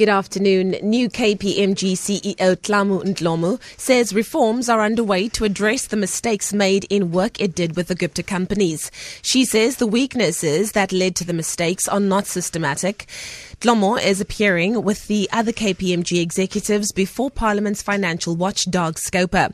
Good afternoon. New KPMG CEO Nhlamu Dlomu says reforms are underway to address the mistakes made in work it did with the Gupta companies. She says the weaknesses that led to the mistakes are not systematic. Dlomu is appearing with the other KPMG executives before Parliament's financial watchdog Scopa.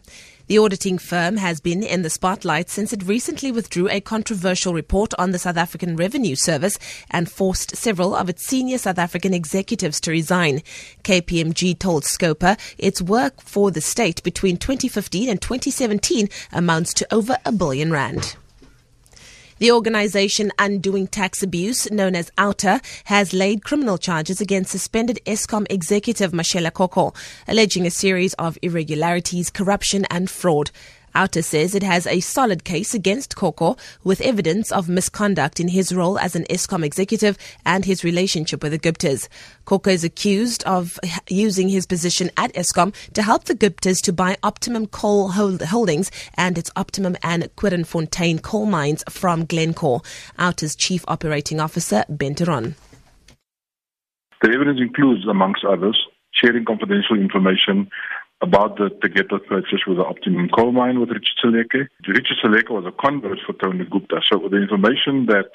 The auditing firm has been in the spotlight since it recently withdrew a controversial report on the South African Revenue Service and forced several of its senior South African executives to resign. KPMG told Scopa its work for the state between 2015 and 2017 amounts to over a billion rand. The organization Undoing Tax Abuse, known as OUTA, has laid criminal charges against suspended Eskom executive Matshela Koko, alleging a series of irregularities, corruption, and fraud. OUTA says it has a solid case against Koko with evidence of misconduct in his role as an Eskom executive and his relationship with the Guptas. Koko is accused of using his position at Eskom to help the Guptas to buy Optimum Coal Holdings and its Optimum and Koornfontein coal mines from Glencore. OUTA's chief operating officer, Ben Theron. The evidence includes, amongst others, sharing confidential information about the Tegeta purchase with the Optimum coal mine with Richard Seleke. Richard Seleke was a convert for Tony Gupta. So the information that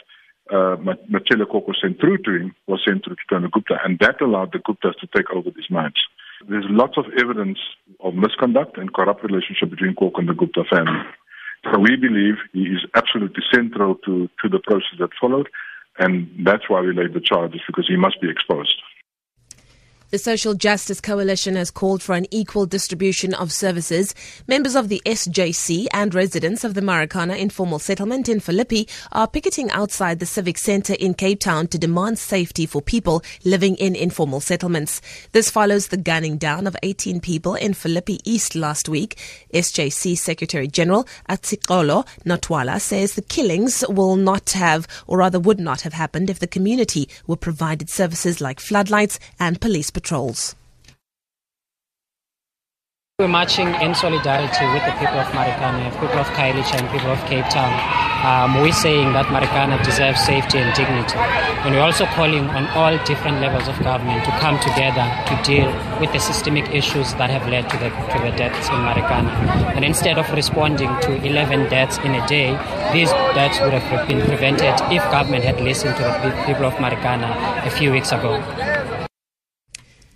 uh, Matshela Koko sent through to him was sent through to Tony Gupta, and that allowed the Guptas to take over these mines. There's lots of evidence of misconduct and corrupt relationship between Koko and the Gupta family. So we believe he is absolutely central to, to the process that followed, and that's why we laid the charges, because he must be exposed. The Social Justice Coalition has called for an equal distribution of services. Members of the SJC and residents of the Marikana informal settlement in Philippi are picketing outside the Civic Centre in Cape Town to demand safety for people living in informal settlements. This follows the gunning down of 18 people in Philippi East last week. SJC Secretary General Axolile Notywala says the killings will not have, or rather would not have happened if the community were provided services like floodlights and police patrols. We're marching in solidarity with the people of Marikana, people of Khayelitsha and people of Cape Town. Um, we're saying that Marikana deserves safety and dignity. And we're also calling on all different levels of government to come together to deal with the systemic issues that have led to the, to the deaths in Marikana. And instead of responding to 11 deaths in a day, these deaths would have been prevented if government had listened to the people of Marikana a few weeks ago.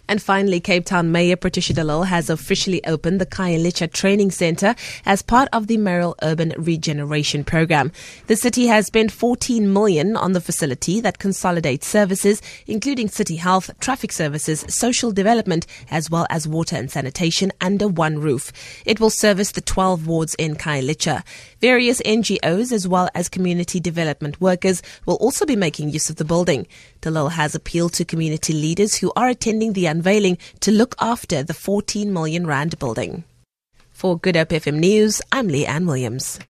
And finally, Cape Town Mayor Patricia Lille has officially opened the Khayelitsha Training Centre as part of the Mayoral Urban Regeneration Program. The city has spent 14 million on the facility that consolidates services, including city health, traffic services, social development, as well as water and sanitation under one roof. It will service the 12 wards in Khayelitsha. Various NGOs as well as community development workers will also be making use of the building. De Lille has appealed to community leaders who are attending the unveiling to look after the 14 million rand building. For Good Hope FM News, I'm Lee Ann Williams.